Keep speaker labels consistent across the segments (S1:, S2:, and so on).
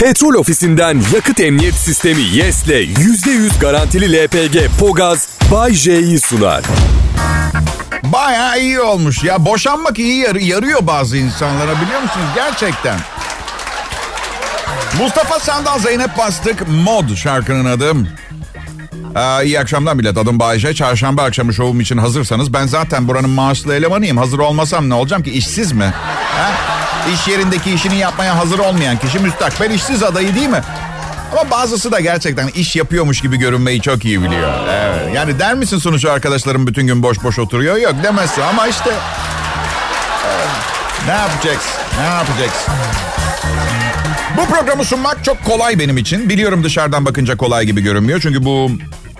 S1: Petrol ofisinden yakıt emniyet sistemi YES'le %100 garantili LPG Pogaz Bay J'yi sunar.
S2: Baya iyi olmuş ya. Boşanmak iyi yar- yarıyor bazı insanlara biliyor musunuz? Gerçekten. Mustafa Sandal Zeynep Bastık Mod şarkının adı. Ee, iyi akşamlar millet. Adım Bayece. Çarşamba akşamı şovum için hazırsanız ben zaten buranın maaşlı elemanıyım. Hazır olmasam ne olacağım ki? İşsiz mi? Ha? İş yerindeki işini yapmaya hazır olmayan kişi müstakbel işsiz adayı değil mi? Ama bazısı da gerçekten iş yapıyormuş gibi görünmeyi çok iyi biliyor. Evet. Yani der misin sonuçta arkadaşlarım bütün gün boş boş oturuyor? Yok demezsin ama işte... Ne yapacaksın? Ne yapacaksın? Bu programı sunmak çok kolay benim için. Biliyorum dışarıdan bakınca kolay gibi görünmüyor. Çünkü bu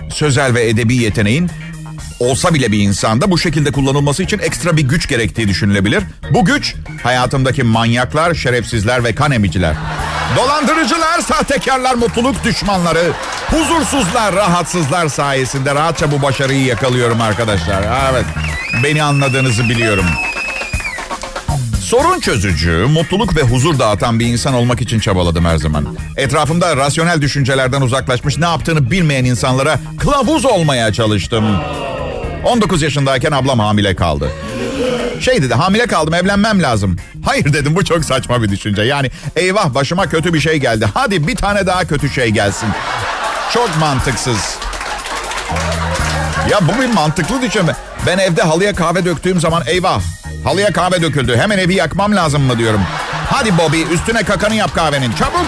S2: sözel ve edebi yeteneğin olsa bile bir insanda bu şekilde kullanılması için ekstra bir güç gerektiği düşünülebilir. Bu güç hayatımdaki manyaklar, şerefsizler ve kan emiciler. Dolandırıcılar, sahtekarlar, mutluluk düşmanları, huzursuzlar, rahatsızlar sayesinde rahatça bu başarıyı yakalıyorum arkadaşlar. Evet, beni anladığınızı biliyorum. Sorun çözücü, mutluluk ve huzur dağıtan bir insan olmak için çabaladım her zaman. Etrafımda rasyonel düşüncelerden uzaklaşmış, ne yaptığını bilmeyen insanlara kılavuz olmaya çalıştım. 19 yaşındayken ablam hamile kaldı. Şey dedi hamile kaldım evlenmem lazım. Hayır dedim bu çok saçma bir düşünce. Yani eyvah başıma kötü bir şey geldi. Hadi bir tane daha kötü şey gelsin. Çok mantıksız. Ya bu bir mantıklı düşünme. Ben evde halıya kahve döktüğüm zaman eyvah halıya kahve döküldü. Hemen evi yakmam lazım mı diyorum. Hadi Bobby üstüne kakanı yap kahvenin çabuk.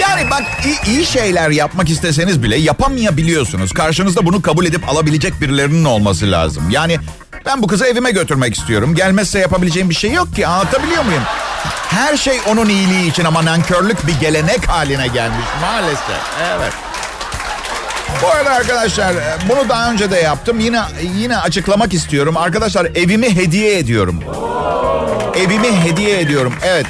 S2: Yani bak iyi, şeyler yapmak isteseniz bile yapamayabiliyorsunuz. Karşınızda bunu kabul edip alabilecek birilerinin olması lazım. Yani ben bu kızı evime götürmek istiyorum. Gelmezse yapabileceğim bir şey yok ki. Anlatabiliyor muyum? Her şey onun iyiliği için ama nankörlük bir gelenek haline gelmiş maalesef. Evet. Bu arada arkadaşlar bunu daha önce de yaptım. Yine yine açıklamak istiyorum. Arkadaşlar evimi hediye ediyorum. Evimi hediye ediyorum. Evet.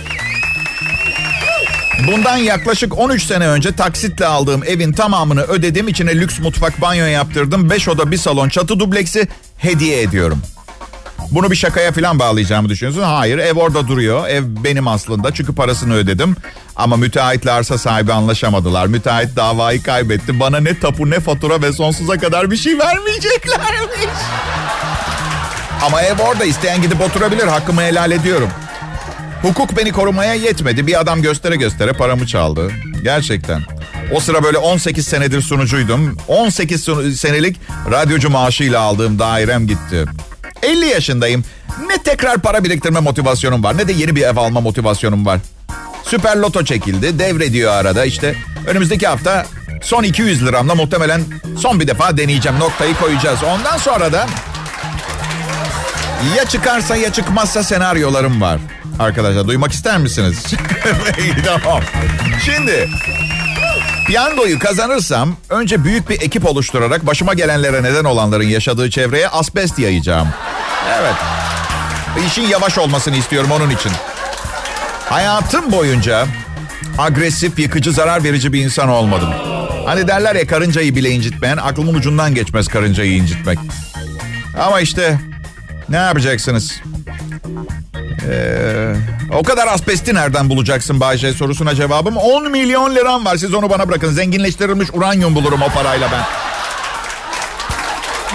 S2: Bundan yaklaşık 13 sene önce taksitle aldığım evin tamamını ödedim. İçine lüks mutfak banyo yaptırdım. 5 oda bir salon çatı dubleksi hediye ediyorum. Bunu bir şakaya falan bağlayacağımı düşünüyorsun. Hayır ev orada duruyor. Ev benim aslında çünkü parasını ödedim. Ama müteahhitle arsa sahibi anlaşamadılar. Müteahhit davayı kaybetti. Bana ne tapu ne fatura ve sonsuza kadar bir şey vermeyeceklermiş. Ama ev orada isteyen gidip oturabilir. Hakkımı helal ediyorum. Hukuk beni korumaya yetmedi. Bir adam göstere göstere paramı çaldı. Gerçekten. O sıra böyle 18 senedir sunucuydum. 18 senelik radyocu maaşıyla aldığım dairem gitti. 50 yaşındayım. Ne tekrar para biriktirme motivasyonum var ne de yeni bir ev alma motivasyonum var. Süper loto çekildi. Devrediyor arada işte. Önümüzdeki hafta son 200 liramla muhtemelen son bir defa deneyeceğim. Noktayı koyacağız. Ondan sonra da ya çıkarsa ya çıkmazsa senaryolarım var. Arkadaşlar duymak ister misiniz? tamam. Şimdi piyangoyu kazanırsam önce büyük bir ekip oluşturarak başıma gelenlere neden olanların yaşadığı çevreye asbest yayacağım. Evet. İşin yavaş olmasını istiyorum onun için. Hayatım boyunca agresif, yıkıcı, zarar verici bir insan olmadım. Hani derler ya karıncayı bile incitmeyen aklımın ucundan geçmez karıncayı incitmek. Ama işte ne yapacaksınız? Ee, o kadar asbesti nereden bulacaksın Bayce sorusuna cevabım 10 milyon liram var. Siz onu bana bırakın. Zenginleştirilmiş uranyum bulurum o parayla ben.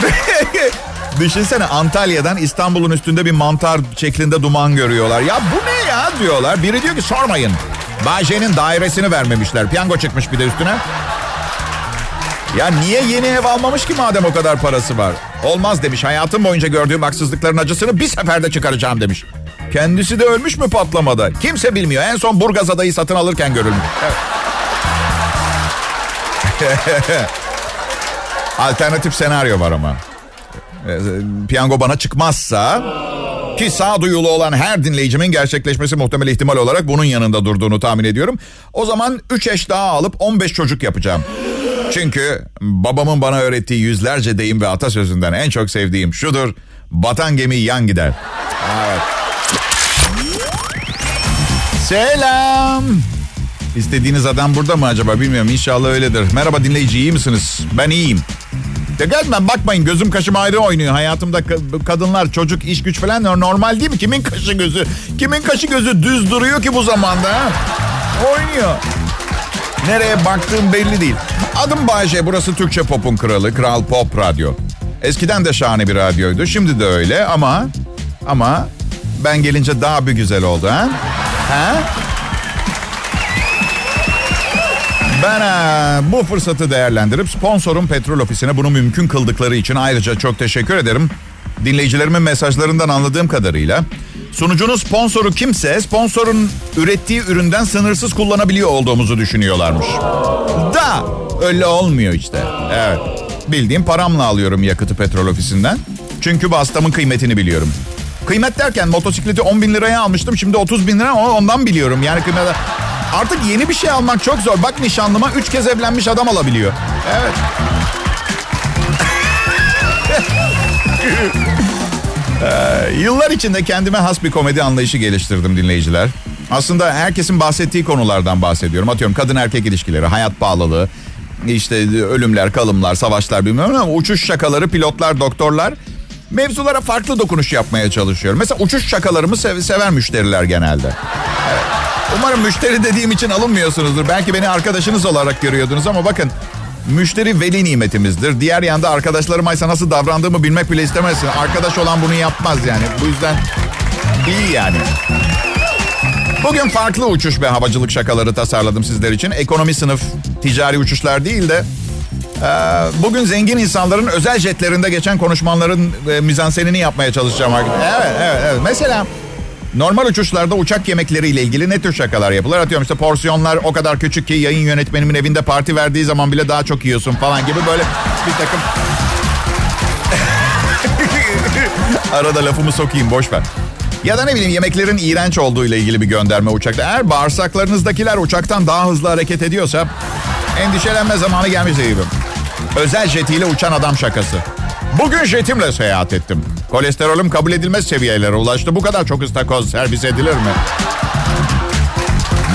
S2: Düşünsene Antalya'dan İstanbul'un üstünde bir mantar şeklinde duman görüyorlar. Ya bu ne ya diyorlar. Biri diyor ki sormayın. Bayce'nin dairesini vermemişler. Piyango çıkmış bir de üstüne. Ya niye yeni ev almamış ki madem o kadar parası var? Olmaz demiş. Hayatım boyunca gördüğüm haksızlıkların acısını bir seferde çıkaracağım demiş. Kendisi de ölmüş mü patlamada? Kimse bilmiyor. En son Burgaz adayı satın alırken görülmüş. Evet. Alternatif senaryo var ama. Piyango bana çıkmazsa ki sağduyulu olan her dinleyicimin gerçekleşmesi muhtemel ihtimal olarak bunun yanında durduğunu tahmin ediyorum. O zaman 3 eş daha alıp 15 çocuk yapacağım. Çünkü babamın bana öğrettiği yüzlerce deyim ve atasözünden en çok sevdiğim şudur. Batan gemi yan gider. Evet. Selam. İstediğiniz adam burada mı acaba bilmiyorum. İnşallah öyledir. Merhaba dinleyici iyi misiniz? Ben iyiyim. Gerçekten bakmayın gözüm kaşım ayrı oynuyor. Hayatımda ka- kadınlar, çocuk, iş güç falan normal değil mi? Kimin kaşı gözü? Kimin kaşı gözü düz duruyor ki bu zamanda? Ha? Oynuyor. Nereye baktığım belli değil. Adım Bayece. Burası Türkçe Pop'un kralı. Kral Pop Radyo. Eskiden de şahane bir radyoydu. Şimdi de öyle ama... Ama ben gelince daha bir güzel oldu ha? Ha? Ben e, bu fırsatı değerlendirip sponsorum Petrol Ofisi'ne bunu mümkün kıldıkları için ayrıca çok teşekkür ederim. Dinleyicilerimin mesajlarından anladığım kadarıyla sunucunun sponsoru kimse sponsorun ürettiği üründen sınırsız kullanabiliyor olduğumuzu düşünüyorlarmış. Da öyle olmuyor işte. Evet. Bildiğim paramla alıyorum yakıtı petrol ofisinden. Çünkü bastamın kıymetini biliyorum. Kıymet derken motosikleti 10 bin liraya almıştım. Şimdi 30 bin lira ama ondan biliyorum. Yani kıymet... Artık yeni bir şey almak çok zor. Bak nişanlıma 3 kez evlenmiş adam alabiliyor. Evet. ee, yıllar içinde kendime has bir komedi anlayışı geliştirdim dinleyiciler. Aslında herkesin bahsettiği konulardan bahsediyorum. Atıyorum kadın erkek ilişkileri, hayat pahalılığı, işte ölümler, kalımlar, savaşlar bilmiyorum ama uçuş şakaları, pilotlar, doktorlar mevzulara farklı dokunuş yapmaya çalışıyorum. Mesela uçuş şakalarımı sev- sever müşteriler genelde. Evet. Umarım müşteri dediğim için alınmıyorsunuzdur. Belki beni arkadaşınız olarak görüyordunuz ama bakın müşteri veli nimetimizdir. Diğer yanda arkadaşlarımaysa nasıl davrandığımı bilmek bile istemezsin. Arkadaş olan bunu yapmaz yani. Bu yüzden iyi yani. Bugün farklı uçuş ve havacılık şakaları tasarladım sizler için. Ekonomi sınıf ticari uçuşlar değil de bugün zengin insanların özel jetlerinde geçen konuşmaların e, mizansenini yapmaya çalışacağım. Evet, evet, evet. Mesela normal uçuşlarda uçak yemekleriyle ilgili ne tür şakalar yapılır? Atıyorum işte porsiyonlar o kadar küçük ki yayın yönetmenimin evinde parti verdiği zaman bile daha çok yiyorsun falan gibi böyle bir takım... Arada lafımı sokayım boş ver. Ya da ne bileyim yemeklerin iğrenç olduğu ile ilgili bir gönderme uçakta. Eğer bağırsaklarınızdakiler uçaktan daha hızlı hareket ediyorsa endişelenme zamanı gelmiş gibi. Özel jetiyle uçan adam şakası. Bugün jetimle seyahat ettim. Kolesterolüm kabul edilmez seviyelere ulaştı. Bu kadar çok ıstakoz servis edilir mi?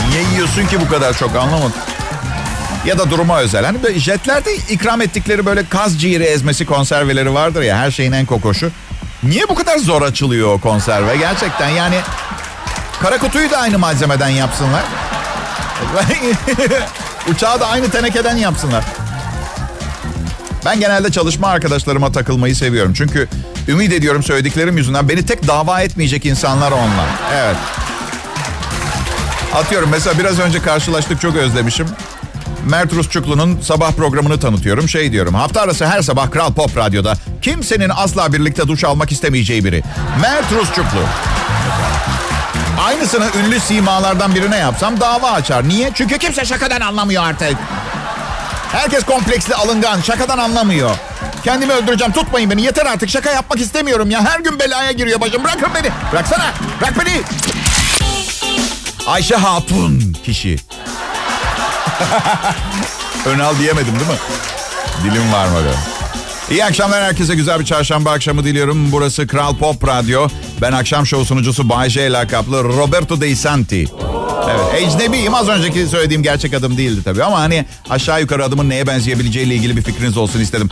S2: Niye yiyorsun ki bu kadar çok anlamadım. Ya da duruma özel. Hani böyle jetlerde ikram ettikleri böyle kaz ciğeri ezmesi konserveleri vardır ya her şeyin en kokoşu. Niye bu kadar zor açılıyor o konserve? Gerçekten yani kara kutuyu da aynı malzemeden yapsınlar. Uçağı da aynı tenekeden yapsınlar. Ben genelde çalışma arkadaşlarıma takılmayı seviyorum. Çünkü ümit ediyorum söylediklerim yüzünden beni tek dava etmeyecek insanlar onlar. Evet. Atıyorum mesela biraz önce karşılaştık çok özlemişim. Mert Rusçuklu'nun sabah programını tanıtıyorum. Şey diyorum hafta arası her sabah Kral Pop Radyo'da kimsenin asla birlikte duş almak istemeyeceği biri. Mert Rusçuklu. Aynısını ünlü simalardan birine yapsam dava açar. Niye? Çünkü kimse şakadan anlamıyor artık. Herkes kompleksli alıngan şakadan anlamıyor. Kendimi öldüreceğim tutmayın beni yeter artık şaka yapmak istemiyorum ya. Her gün belaya giriyor başım bırakın beni. Bıraksana bırak beni. Ayşe Hatun kişi. Önal diyemedim değil mi? Dilim var mı İyi akşamlar herkese güzel bir çarşamba akşamı diliyorum. Burası Kral Pop Radyo. Ben akşam show sunucusu Bay J lakaplı Roberto De Santi. Evet ecnebiyim az önceki söylediğim gerçek adım değildi tabii ama hani aşağı yukarı adımın neye benzeyebileceğiyle ilgili bir fikriniz olsun istedim.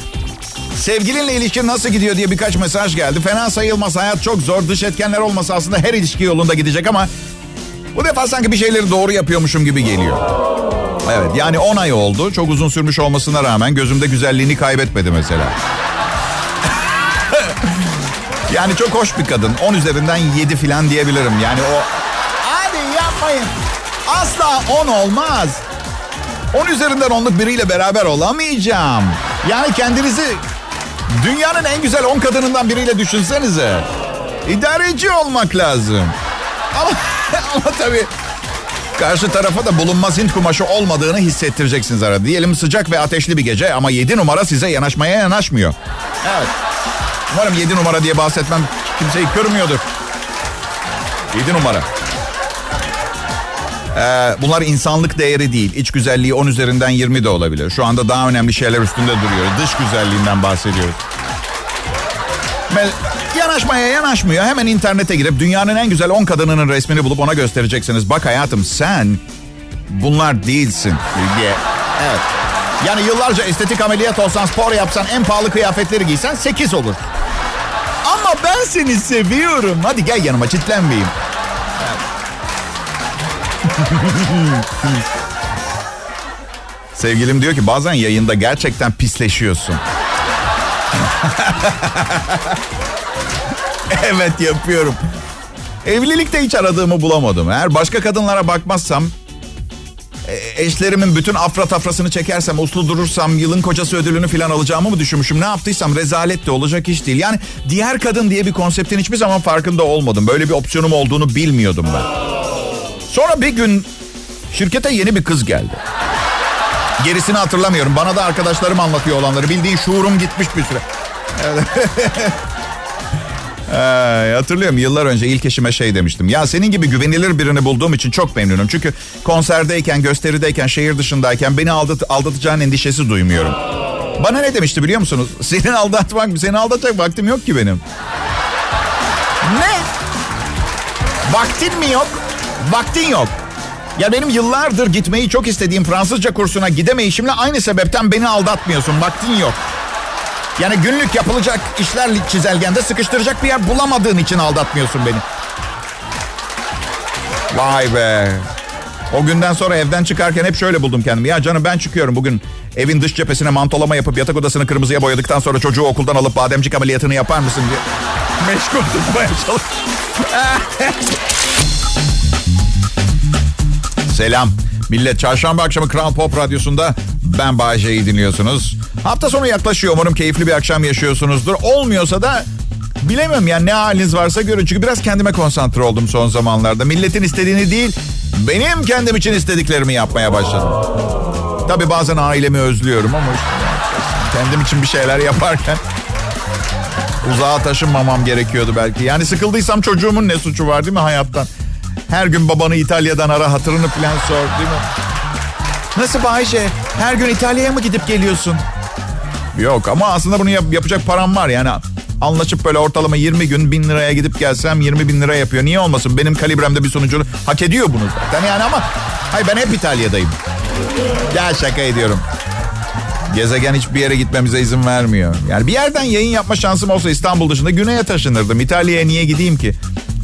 S2: Sevgilinle ilişkin nasıl gidiyor diye birkaç mesaj geldi. Fena sayılmaz hayat çok zor dış etkenler olmasa aslında her ilişki yolunda gidecek ama bu defa sanki bir şeyleri doğru yapıyormuşum gibi geliyor. Evet yani 10 ay oldu. Çok uzun sürmüş olmasına rağmen gözümde güzelliğini kaybetmedi mesela. yani çok hoş bir kadın. 10 üzerinden 7 falan diyebilirim. Yani o... Hadi yapmayın. Asla 10 olmaz. 10 üzerinden 10'luk biriyle beraber olamayacağım. Yani kendinizi dünyanın en güzel 10 kadınından biriyle düşünsenize. İdareci olmak lazım. Ama, ama tabii karşı tarafa da bulunmaz Hint kumaşı olmadığını hissettireceksiniz arada. Diyelim sıcak ve ateşli bir gece ama 7 numara size yanaşmaya yanaşmıyor. Evet. Umarım 7 numara diye bahsetmem kimseyi kırmıyordur. 7 numara. Ee, bunlar insanlık değeri değil. İç güzelliği 10 üzerinden 20 de olabilir. Şu anda daha önemli şeyler üstünde duruyor. Dış güzelliğinden bahsediyoruz. Yanaşmaya yanaşmıyor. Hemen internete girip dünyanın en güzel 10 kadınının resmini bulup ona göstereceksiniz. Bak hayatım sen bunlar değilsin diye. Evet. Yani yıllarca estetik ameliyat olsan, spor yapsan, en pahalı kıyafetleri giysen 8 olur. Ama ben seni seviyorum. Hadi gel yanıma çitlenmeyeyim. Sevgilim diyor ki bazen yayında gerçekten pisleşiyorsun. evet yapıyorum. Evlilikte hiç aradığımı bulamadım. Eğer başka kadınlara bakmazsam e, eşlerimin bütün afra tafrasını çekersem, uslu durursam, yılın kocası ödülünü falan alacağımı mı düşünmüşüm? Ne yaptıysam rezalet de olacak iş değil. Yani diğer kadın diye bir konseptin hiçbir zaman farkında olmadım. Böyle bir opsiyonum olduğunu bilmiyordum ben. Sonra bir gün şirkete yeni bir kız geldi. Gerisini hatırlamıyorum. Bana da arkadaşlarım anlatıyor olanları. Bildiğin şuurum gitmiş bir süre. Ee, hatırlıyorum yıllar önce ilk eşime şey demiştim. Ya senin gibi güvenilir birini bulduğum için çok memnunum. Çünkü konserdeyken, gösterideyken, şehir dışındayken beni aldat aldatacağın endişesi duymuyorum. Bana ne demişti biliyor musunuz? Seni aldatmak, seni aldatacak vaktim yok ki benim. Ne? Vaktin mi yok? Vaktin yok. Ya benim yıllardır gitmeyi çok istediğim Fransızca kursuna gidemeyişimle aynı sebepten beni aldatmıyorsun. Vaktin yok. Yani günlük yapılacak işler çizelgende sıkıştıracak bir yer bulamadığın için aldatmıyorsun beni. Vay be. O günden sonra evden çıkarken hep şöyle buldum kendimi. Ya canım ben çıkıyorum bugün evin dış cephesine mantolama yapıp yatak odasını kırmızıya boyadıktan sonra çocuğu okuldan alıp bademcik ameliyatını yapar mısın diye. Meşgul tutmaya çalış. Selam. Millet çarşamba akşamı Kral Pop Radyosu'nda ben Bayece'yi dinliyorsunuz. Hafta sonu yaklaşıyor. Umarım keyifli bir akşam yaşıyorsunuzdur. Olmuyorsa da bilemem yani ne haliniz varsa görün. Çünkü biraz kendime konsantre oldum son zamanlarda. Milletin istediğini değil, benim kendim için istediklerimi yapmaya başladım. Tabii bazen ailemi özlüyorum ama işte kendim için bir şeyler yaparken uzağa taşınmamam gerekiyordu belki. Yani sıkıldıysam çocuğumun ne suçu var değil mi hayattan? Her gün babanı İtalya'dan ara hatırını falan sor değil mi? Nasıl Bayşe? Her gün İtalya'ya mı gidip geliyorsun? Yok ama aslında bunu yap- yapacak param var yani. Anlaşıp böyle ortalama 20 gün bin liraya gidip gelsem 20 bin lira yapıyor. Niye olmasın? Benim kalibremde bir sunucu hak ediyor bunu zaten yani ama... Hayır ben hep İtalya'dayım. Ya şaka ediyorum. Gezegen hiçbir yere gitmemize izin vermiyor. Yani bir yerden yayın yapma şansım olsa İstanbul dışında güneye taşınırdım. İtalya'ya niye gideyim ki?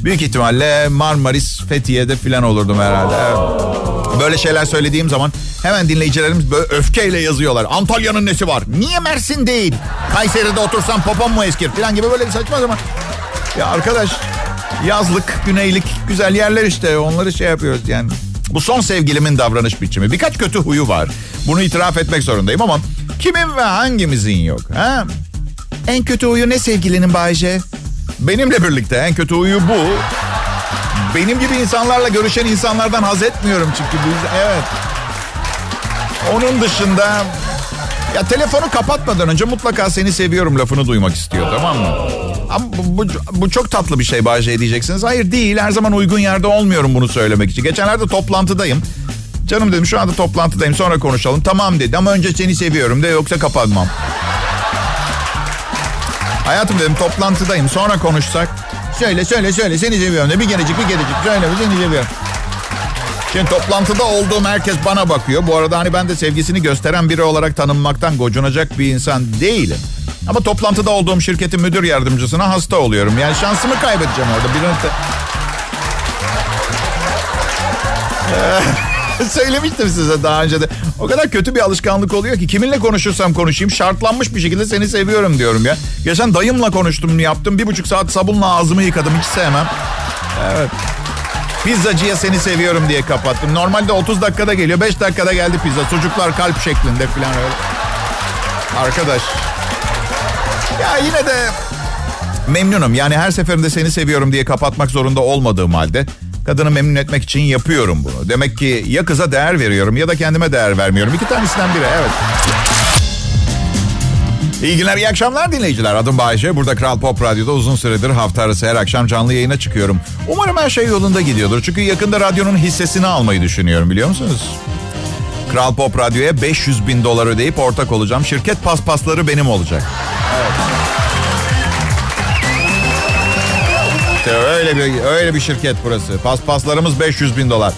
S2: Büyük ihtimalle Marmaris, Fethiye'de falan olurdum herhalde. Böyle şeyler söylediğim zaman hemen dinleyicilerimiz böyle öfkeyle yazıyorlar. Antalya'nın nesi var? Niye Mersin değil? Kayseri'de otursam popom mu eskir falan gibi böyle saçma zaman. Ya arkadaş yazlık, güneylik güzel yerler işte onları şey yapıyoruz yani. Bu son sevgilimin davranış biçimi. Birkaç kötü huyu var. Bunu itiraf etmek zorundayım ama kimin ve hangimizin yok? Ha? En kötü huyu ne sevgilinin Bayce? Benimle birlikte en kötü huyu bu. Benim gibi insanlarla görüşen insanlardan haz etmiyorum çünkü bu evet. Onun dışında ya telefonu kapatmadan önce mutlaka seni seviyorum lafını duymak istiyor tamam mı? Ama bu, bu, bu çok tatlı bir şey Bahçe diyeceksiniz. Hayır değil her zaman uygun yerde olmuyorum bunu söylemek için. Geçenlerde toplantıdayım. Canım dedim şu anda toplantıdayım sonra konuşalım. Tamam dedi ama önce seni seviyorum de yoksa kapatmam. Hayatım dedim toplantıdayım sonra konuşsak. Söyle söyle söyle seni seviyorum de bir gelecek bir gelecek söyle seni seviyorum. Şimdi toplantıda olduğum herkes bana bakıyor. Bu arada hani ben de sevgisini gösteren biri olarak tanınmaktan gocunacak bir insan değilim. Ama toplantıda olduğum şirketin müdür yardımcısına hasta oluyorum. Yani şansımı kaybedeceğim orada. Birini Söylemiştim size daha önce de. O kadar kötü bir alışkanlık oluyor ki kiminle konuşursam konuşayım şartlanmış bir şekilde seni seviyorum diyorum ya. Geçen dayımla konuştum yaptım. Bir buçuk saat sabunla ağzımı yıkadım hiç sevmem. Evet. Pizzacıya seni seviyorum diye kapattım. Normalde 30 dakikada geliyor. 5 dakikada geldi pizza. Sucuklar kalp şeklinde falan öyle. Arkadaş. Ya yine de memnunum. Yani her seferinde seni seviyorum diye kapatmak zorunda olmadığım halde kadını memnun etmek için yapıyorum bunu. Demek ki ya kıza değer veriyorum ya da kendime değer vermiyorum. İki tanesinden biri evet. İyi günler, iyi akşamlar dinleyiciler. Adım Bayece. Burada Kral Pop Radyo'da uzun süredir hafta arası her akşam canlı yayına çıkıyorum. Umarım her şey yolunda gidiyordur. Çünkü yakında radyonun hissesini almayı düşünüyorum biliyor musunuz? Kral Pop Radyo'ya 500 bin dolar ödeyip ortak olacağım. Şirket paspasları benim olacak. Evet. İşte öyle bir, öyle bir şirket burası. Paspaslarımız 500 bin dolar.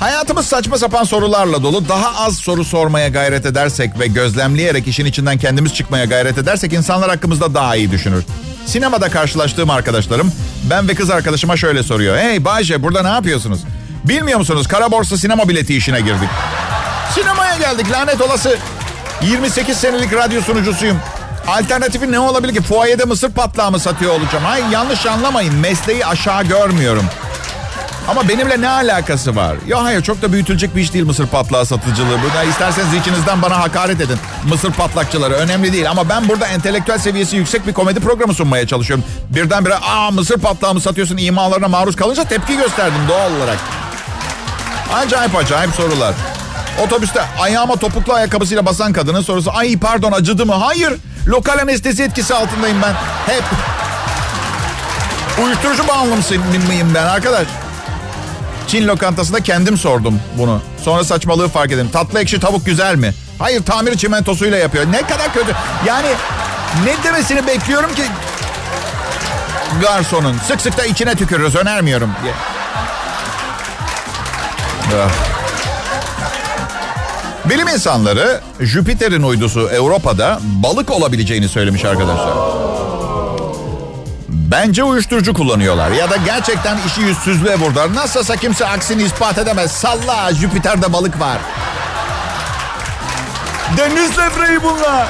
S2: Hayatımız saçma sapan sorularla dolu. Daha az soru sormaya gayret edersek ve gözlemleyerek işin içinden kendimiz çıkmaya gayret edersek insanlar hakkımızda daha iyi düşünür. Sinemada karşılaştığım arkadaşlarım ben ve kız arkadaşıma şöyle soruyor. Hey Bayce burada ne yapıyorsunuz? Bilmiyor musunuz kara borsa sinema bileti işine girdik. Sinemaya geldik lanet olası. 28 senelik radyo sunucusuyum. Alternatifi ne olabilir ki? Fuayede mısır patlağı mı satıyor olacağım? Hayır yanlış anlamayın. Mesleği aşağı görmüyorum. Ama benimle ne alakası var? Ya hayır çok da büyütülecek bir iş değil mısır patlağı satıcılığı. Burada isterseniz içinizden bana hakaret edin. Mısır patlakçıları önemli değil. Ama ben burada entelektüel seviyesi yüksek bir komedi programı sunmaya çalışıyorum. Birdenbire aa mısır patlağı mı satıyorsun imalarına maruz kalınca tepki gösterdim doğal olarak. Acayip acayip sorular. Otobüste ayağıma topuklu ayakkabısıyla basan kadının sorusu ay pardon acıdı mı? Hayır lokal anestezi etkisi altındayım ben. Hep. Uyuşturucu bağımlısı mıyım ben arkadaş? Çin lokantasında kendim sordum bunu. Sonra saçmalığı fark ettim. Tatlı ekşi tavuk güzel mi? Hayır tamir çimentosuyla yapıyor. Ne kadar kötü. Yani ne demesini bekliyorum ki garsonun. Sık sık da içine tükürürüz önermiyorum diye. Ah. Bilim insanları Jüpiter'in uydusu Avrupa'da balık olabileceğini söylemiş arkadaşlar. Bence uyuşturucu kullanıyorlar. Ya da gerçekten işi yüzsüzlüğe vurdular. Nasılsa kimse aksini ispat edemez. Salla Jüpiter'de balık var. Deniz levreği bunlar.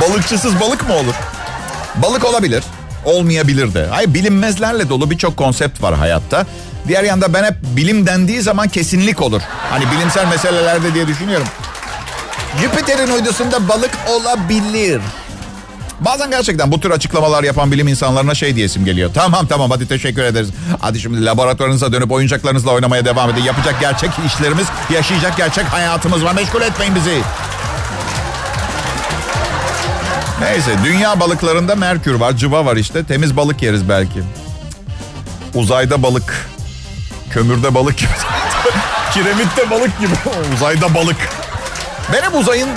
S2: Balıkçısız balık mı olur? Balık olabilir. Olmayabilir de. Hayır bilinmezlerle dolu birçok konsept var hayatta. Diğer yanda ben hep bilim dendiği zaman kesinlik olur. Hani bilimsel meselelerde diye düşünüyorum. Jüpiter'in uydusunda balık olabilir. Bazen gerçekten bu tür açıklamalar yapan bilim insanlarına şey diyesim geliyor. Tamam tamam hadi teşekkür ederiz. Hadi şimdi laboratuvarınıza dönüp oyuncaklarınızla oynamaya devam edin. Yapacak gerçek işlerimiz, yaşayacak gerçek hayatımız var. Meşgul etmeyin bizi. Neyse dünya balıklarında merkür var, cıva var işte. Temiz balık yeriz belki. Uzayda balık. Kömürde balık gibi. Kiremitte balık gibi. Uzayda balık. Ben uzayın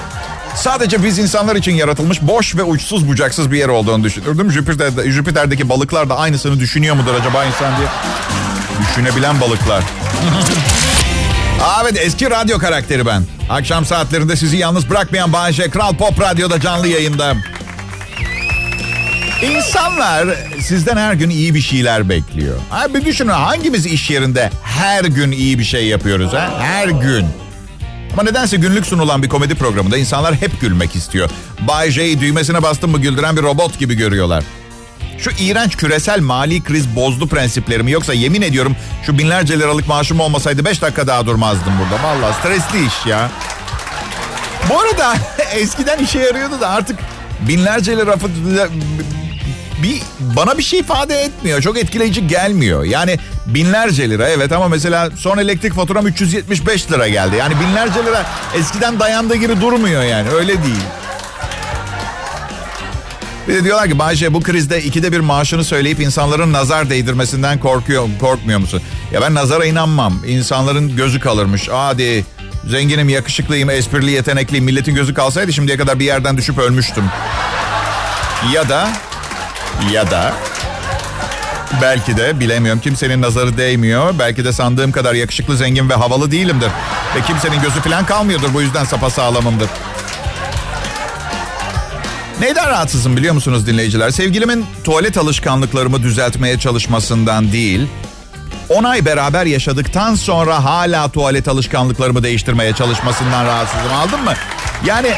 S2: sadece biz insanlar için yaratılmış boş ve uçsuz bucaksız bir yer olduğunu düşünürdüm. Jüpiter'de, Jüpiter'deki balıklar da aynısını düşünüyor mudur acaba insan diye. Düşünebilen balıklar. evet eski radyo karakteri ben. Akşam saatlerinde sizi yalnız bırakmayan Bayece Kral Pop Radyo'da canlı yayında. İnsanlar sizden her gün iyi bir şeyler bekliyor. Abi düşünün hangimiz iş yerinde her gün iyi bir şey yapıyoruz ha? Her gün. Ama nedense günlük sunulan bir komedi programında insanlar hep gülmek istiyor. Bay J'yi düğmesine bastın mı güldüren bir robot gibi görüyorlar. Şu iğrenç küresel mali kriz bozdu prensiplerimi. Yoksa yemin ediyorum şu binlerce liralık maaşım olmasaydı 5 dakika daha durmazdım burada. Vallahi stresli iş ya. Bu arada eskiden işe yarıyordu da artık binlerce lira bir bana bir şey ifade etmiyor. Çok etkileyici gelmiyor. Yani binlerce lira evet ama mesela son elektrik faturam 375 lira geldi. Yani binlerce lira eskiden dayandığı gibi durmuyor yani öyle değil. Bir de diyorlar ki Bayce bu krizde ikide bir maaşını söyleyip insanların nazar değdirmesinden korkuyor, korkmuyor musun? Ya ben nazara inanmam. İnsanların gözü kalırmış. Hadi zenginim, yakışıklıyım, esprili, yetenekliyim. Milletin gözü kalsaydı şimdiye kadar bir yerden düşüp ölmüştüm. Ya da ya da belki de bilemiyorum kimsenin nazarı değmiyor. Belki de sandığım kadar yakışıklı, zengin ve havalı değilimdir. Ve kimsenin gözü falan kalmıyordur bu yüzden sapasağlamımdır. Neyden rahatsızım biliyor musunuz dinleyiciler? Sevgilimin tuvalet alışkanlıklarımı düzeltmeye çalışmasından değil... 10 ay beraber yaşadıktan sonra hala tuvalet alışkanlıklarımı değiştirmeye çalışmasından rahatsızım. Aldın mı? Yani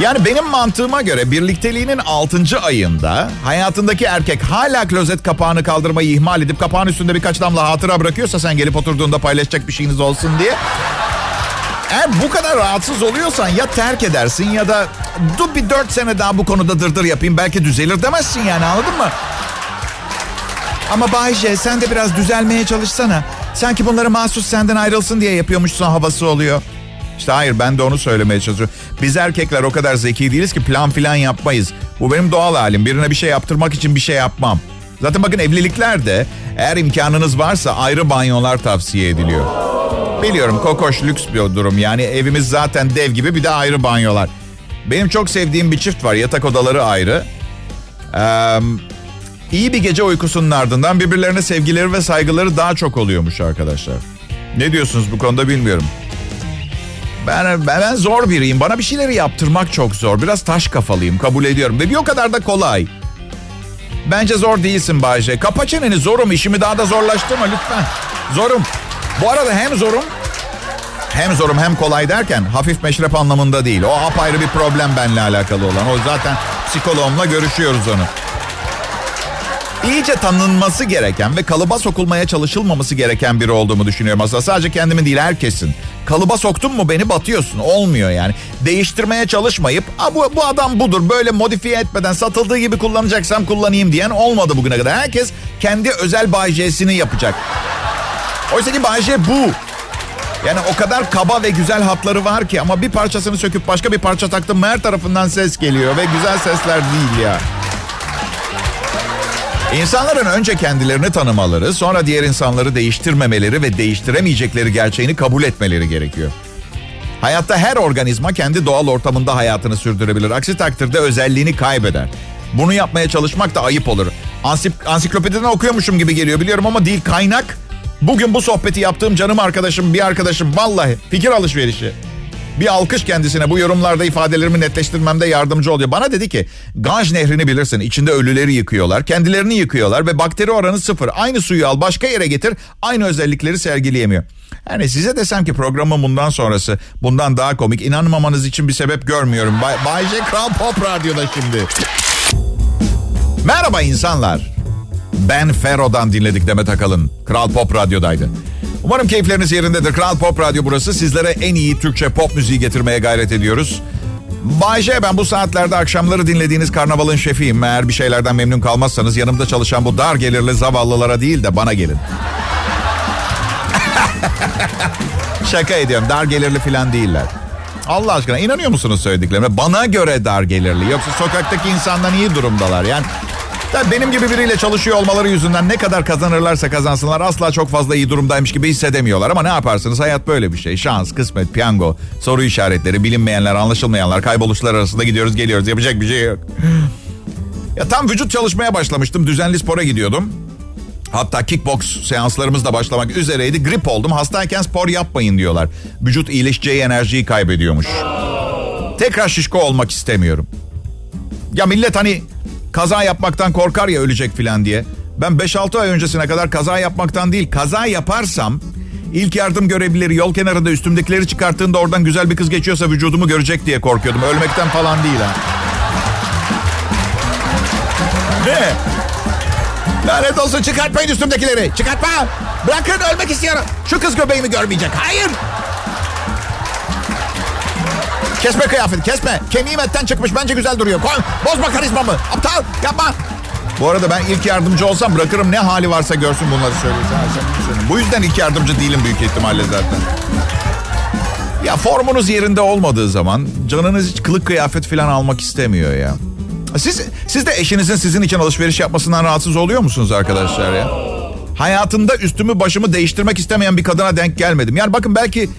S2: yani benim mantığıma göre birlikteliğinin 6. ayında hayatındaki erkek hala klozet kapağını kaldırmayı ihmal edip kapağın üstünde birkaç damla hatıra bırakıyorsa sen gelip oturduğunda paylaşacak bir şeyiniz olsun diye. Eğer bu kadar rahatsız oluyorsan ya terk edersin ya da dur bir dört sene daha bu konuda dırdır yapayım belki düzelir demezsin yani anladın mı? Ama Bayce sen de biraz düzelmeye çalışsana. Sanki bunları mahsus senden ayrılsın diye yapıyormuşsun havası oluyor. İşte hayır ben de onu söylemeye çalışıyorum. Biz erkekler o kadar zeki değiliz ki plan filan yapmayız. Bu benim doğal halim. Birine bir şey yaptırmak için bir şey yapmam. Zaten bakın evliliklerde eğer imkanınız varsa ayrı banyolar tavsiye ediliyor. Biliyorum kokoş lüks bir durum yani evimiz zaten dev gibi bir de ayrı banyolar. Benim çok sevdiğim bir çift var yatak odaları ayrı. Ee, İyi bir gece uykusunun ardından birbirlerine sevgileri ve saygıları daha çok oluyormuş arkadaşlar. Ne diyorsunuz bu konuda bilmiyorum. Ben, ben, zor biriyim. Bana bir şeyleri yaptırmak çok zor. Biraz taş kafalıyım kabul ediyorum. Ve bir o kadar da kolay. Bence zor değilsin Bayce. Kapa çeneni zorum. İşimi daha da zorlaştırma lütfen. Zorum. Bu arada hem zorum hem zorum hem kolay derken hafif meşrep anlamında değil. O apayrı bir problem benimle alakalı olan. O zaten psikoloğumla görüşüyoruz onu. İyice tanınması gereken ve kalıba sokulmaya çalışılmaması gereken biri olduğumu düşünüyorum aslında. Sadece kendimin değil herkesin. Kalıba soktun mu beni batıyorsun. Olmuyor yani. Değiştirmeye çalışmayıp bu, bu adam budur böyle modifiye etmeden satıldığı gibi kullanacaksam kullanayım diyen olmadı bugüne kadar. Herkes kendi özel Bay yapacak. Oysa ki Bay bu. Yani o kadar kaba ve güzel hatları var ki ama bir parçasını söküp başka bir parça taktım her tarafından ses geliyor ve güzel sesler değil ya. İnsanların önce kendilerini tanımaları, sonra diğer insanları değiştirmemeleri ve değiştiremeyecekleri gerçeğini kabul etmeleri gerekiyor. Hayatta her organizma kendi doğal ortamında hayatını sürdürebilir. Aksi takdirde özelliğini kaybeder. Bunu yapmaya çalışmak da ayıp olur. Ansip, ansiklopediden okuyormuşum gibi geliyor biliyorum ama değil kaynak. Bugün bu sohbeti yaptığım canım arkadaşım, bir arkadaşım vallahi fikir alışverişi. Bir alkış kendisine bu yorumlarda ifadelerimi netleştirmemde yardımcı oluyor. Bana dedi ki Ganj nehrini bilirsin içinde ölüleri yıkıyorlar kendilerini yıkıyorlar ve bakteri oranı sıfır. Aynı suyu al başka yere getir aynı özellikleri sergileyemiyor. Yani size desem ki programın bundan sonrası bundan daha komik inanmamanız için bir sebep görmüyorum. Bay, Bay J Kral Pop Radyo'da şimdi. Merhaba insanlar. Ben Fero'dan dinledik Demet Akalın. Kral Pop Radyo'daydı. Umarım keyifleriniz yerindedir. Kral Pop Radyo burası. Sizlere en iyi Türkçe pop müziği getirmeye gayret ediyoruz. Bayce ben bu saatlerde akşamları dinlediğiniz karnavalın şefiyim. Eğer bir şeylerden memnun kalmazsanız yanımda çalışan bu dar gelirli zavallılara değil de bana gelin. Şaka ediyorum dar gelirli falan değiller. Allah aşkına inanıyor musunuz söylediklerime? Bana göre dar gelirli. Yoksa sokaktaki insandan iyi durumdalar. Yani Tabii benim gibi biriyle çalışıyor olmaları yüzünden ne kadar kazanırlarsa kazansınlar asla çok fazla iyi durumdaymış gibi hissedemiyorlar. Ama ne yaparsınız hayat böyle bir şey. Şans, kısmet, piyango, soru işaretleri, bilinmeyenler, anlaşılmayanlar, kayboluşlar arasında gidiyoruz geliyoruz. Yapacak bir şey yok. Ya tam vücut çalışmaya başlamıştım. Düzenli spora gidiyordum. Hatta kickbox seanslarımız da başlamak üzereydi. Grip oldum. Hastayken spor yapmayın diyorlar. Vücut iyileşeceği enerjiyi kaybediyormuş. Tekrar şişko olmak istemiyorum. Ya millet hani kaza yapmaktan korkar ya ölecek filan diye. Ben 5-6 ay öncesine kadar kaza yapmaktan değil kaza yaparsam ilk yardım görevlileri yol kenarında üstümdekileri çıkarttığında oradan güzel bir kız geçiyorsa vücudumu görecek diye korkuyordum. Ölmekten falan değil ha. Ne? Lanet olsun çıkartmayın üstümdekileri. Çıkartma. Bırakın ölmek istiyorum. Şu kız göbeğimi görmeyecek. Hayır. Kesme kıyafeti kesme. Kemiğim etten çıkmış bence güzel duruyor. Koy, bozma karizmamı. Aptal yapma. Bu arada ben ilk yardımcı olsam bırakırım ne hali varsa görsün bunları söyleyeceğim. Bu yüzden ilk yardımcı değilim büyük ihtimalle zaten. Ya formunuz yerinde olmadığı zaman canınız hiç kılık kıyafet falan almak istemiyor ya. Siz, siz de eşinizin sizin için alışveriş yapmasından rahatsız oluyor musunuz arkadaşlar ya? Hayatında üstümü başımı değiştirmek istemeyen bir kadına denk gelmedim. Yani bakın belki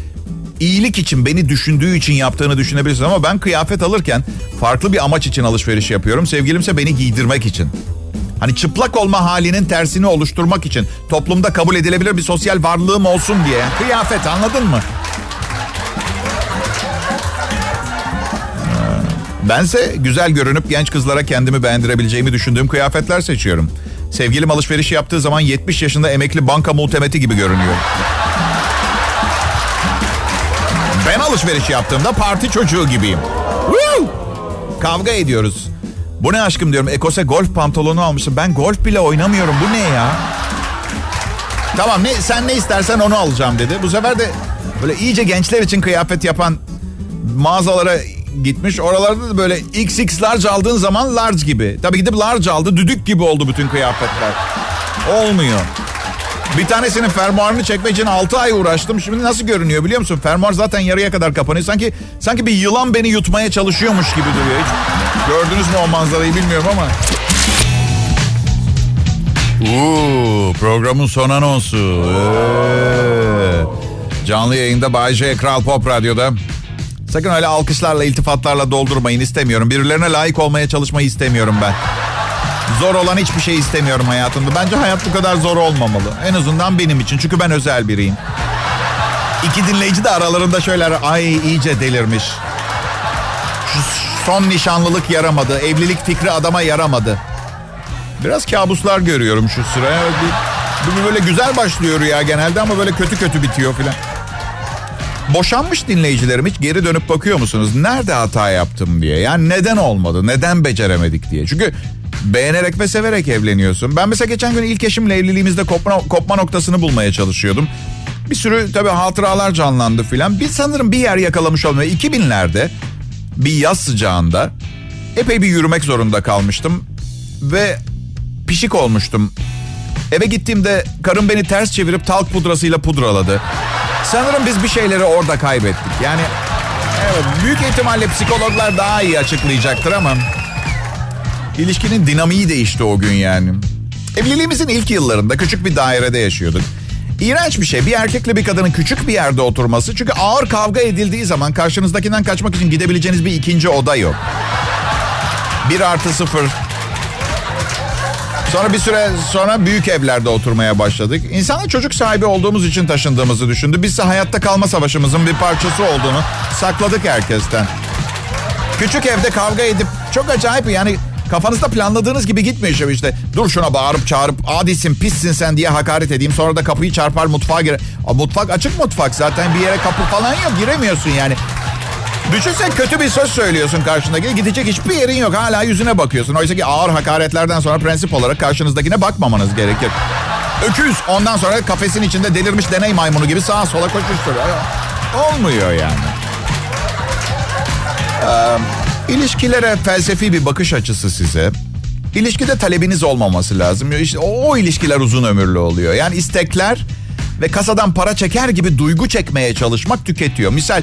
S2: iyilik için beni düşündüğü için yaptığını düşünebilirsiniz ama ben kıyafet alırken farklı bir amaç için alışveriş yapıyorum. Sevgilimse beni giydirmek için. Hani çıplak olma halinin tersini oluşturmak için toplumda kabul edilebilir bir sosyal varlığım olsun diye. Yani kıyafet anladın mı? Ee, bense güzel görünüp genç kızlara kendimi beğendirebileceğimi düşündüğüm kıyafetler seçiyorum. Sevgilim alışveriş yaptığı zaman 70 yaşında emekli banka muhtemeti gibi görünüyor. Ben alışveriş yaptığımda parti çocuğu gibiyim. Woo! Kavga ediyoruz. Bu ne aşkım diyorum. Ekose golf pantolonu almışım. Ben golf bile oynamıyorum. Bu ne ya? Tamam ne sen ne istersen onu alacağım dedi. Bu sefer de böyle iyice gençler için kıyafet yapan mağazalara gitmiş. Oralarda da böyle XX large aldığın zaman large gibi. Tabii gidip large aldı. Düdük gibi oldu bütün kıyafetler. Olmuyor. Bir tanesinin fermuarını çekmek için 6 ay uğraştım. Şimdi nasıl görünüyor biliyor musun? Fermuar zaten yarıya kadar kapanıyor. Sanki sanki bir yılan beni yutmaya çalışıyormuş gibi duruyor. Hiç gördünüz mü o manzarayı bilmiyorum ama. Uuu programın son anonsu. Ee, canlı yayında Bay J Kral Pop Radyo'da. Sakın öyle alkışlarla, iltifatlarla doldurmayın istemiyorum. Birilerine layık olmaya çalışmayı istemiyorum ben. Zor olan hiçbir şey istemiyorum hayatımda. Bence hayat bu kadar zor olmamalı. En azından benim için. Çünkü ben özel biriyim. İki dinleyici de aralarında şöyle ay iyice delirmiş. Şu son nişanlılık yaramadı. Evlilik fikri adama yaramadı. Biraz kabuslar görüyorum şu sıra. Bu böyle güzel başlıyor ya genelde ama böyle kötü kötü bitiyor filan. Boşanmış dinleyicilerim hiç geri dönüp bakıyor musunuz? Nerede hata yaptım diye. Yani neden olmadı? Neden beceremedik diye. Çünkü beğenerek ve severek evleniyorsun. Ben mesela geçen gün ilk eşimle evliliğimizde kopma, kopma noktasını bulmaya çalışıyordum. Bir sürü tabii hatıralar canlandı filan. Bir sanırım bir yer yakalamış olmuyor. 2000'lerde bir yaz sıcağında epey bir yürümek zorunda kalmıştım. Ve pişik olmuştum. Eve gittiğimde karım beni ters çevirip talk pudrasıyla pudraladı. Sanırım biz bir şeyleri orada kaybettik. Yani evet, büyük ihtimalle psikologlar daha iyi açıklayacaktır ama ilişkinin dinamiği değişti o gün yani. Evliliğimizin ilk yıllarında küçük bir dairede yaşıyorduk. İğrenç bir şey. Bir erkekle bir kadının küçük bir yerde oturması. Çünkü ağır kavga edildiği zaman karşınızdakinden kaçmak için gidebileceğiniz bir ikinci oda yok. Bir artı sıfır. Sonra bir süre sonra büyük evlerde oturmaya başladık. İnsanlar çocuk sahibi olduğumuz için taşındığımızı düşündü. Biz ise hayatta kalma savaşımızın bir parçası olduğunu sakladık herkesten. Küçük evde kavga edip çok acayip yani kafanızda planladığınız gibi gitmiyor işte. işte. Dur şuna bağırıp çağırıp adisin pissin sen diye hakaret edeyim. Sonra da kapıyı çarpar mutfağa girer. Mutfak açık mutfak zaten bir yere kapı falan yok giremiyorsun yani. Düşünsen kötü bir söz söylüyorsun karşındaki. Gidecek hiçbir yerin yok. Hala yüzüne bakıyorsun. Oysa ki ağır hakaretlerden sonra prensip olarak karşınızdakine bakmamanız gerekir. Öküz. Ondan sonra kafesin içinde delirmiş deney maymunu gibi sağa sola koşuşturuyor. Olmuyor yani. Ee, ilişkilere felsefi bir bakış açısı size. İlişkide talebiniz olmaması lazım. İşte o, o ilişkiler uzun ömürlü oluyor. Yani istekler ve kasadan para çeker gibi duygu çekmeye çalışmak tüketiyor. Misal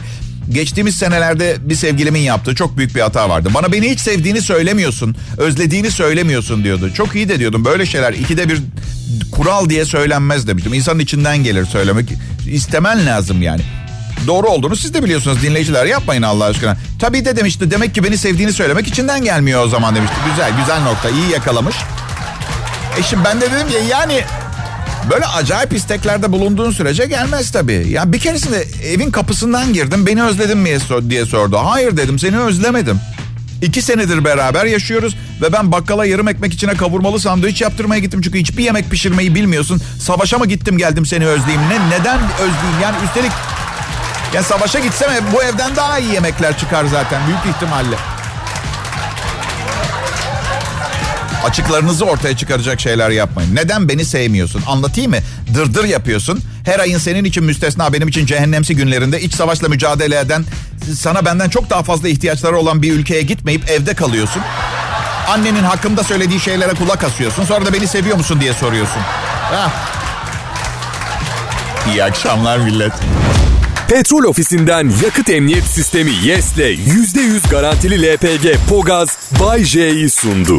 S2: geçtiğimiz senelerde bir sevgilimin yaptığı çok büyük bir hata vardı. Bana beni hiç sevdiğini söylemiyorsun, özlediğini söylemiyorsun diyordu. Çok iyi de diyordum böyle şeyler ikide bir kural diye söylenmez demiştim. İnsanın içinden gelir söylemek. istemen lazım yani. Doğru olduğunu siz de biliyorsunuz dinleyiciler yapmayın Allah aşkına. Tabii de demişti demek ki beni sevdiğini söylemek içinden gelmiyor o zaman demişti. Güzel güzel nokta iyi yakalamış. E şimdi ben de dedim ya yani Böyle acayip isteklerde bulunduğun sürece gelmez tabii. Ya bir keresinde evin kapısından girdim beni özledin mi diye sordu. Hayır dedim seni özlemedim. İki senedir beraber yaşıyoruz ve ben bakkala yarım ekmek içine kavurmalı sandviç yaptırmaya gittim. Çünkü hiçbir yemek pişirmeyi bilmiyorsun. Savaşa mı gittim geldim seni özleyeyim? Ne, neden özleyeyim? Yani üstelik ya savaşa gitsem bu evden daha iyi yemekler çıkar zaten büyük ihtimalle. Açıklarınızı ortaya çıkaracak şeyler yapmayın. Neden beni sevmiyorsun? Anlatayım mı? Dırdır yapıyorsun. Her ayın senin için müstesna benim için cehennemsi günlerinde iç savaşla mücadele eden sana benden çok daha fazla ihtiyaçları olan bir ülkeye gitmeyip evde kalıyorsun. Annenin hakkımda söylediği şeylere kulak asıyorsun. Sonra da beni seviyor musun diye soruyorsun. Hah. İyi akşamlar millet.
S1: Petrol ofisinden yakıt emniyet sistemi YES'le %100 garantili LPG Pogaz Bay J'yi sundu.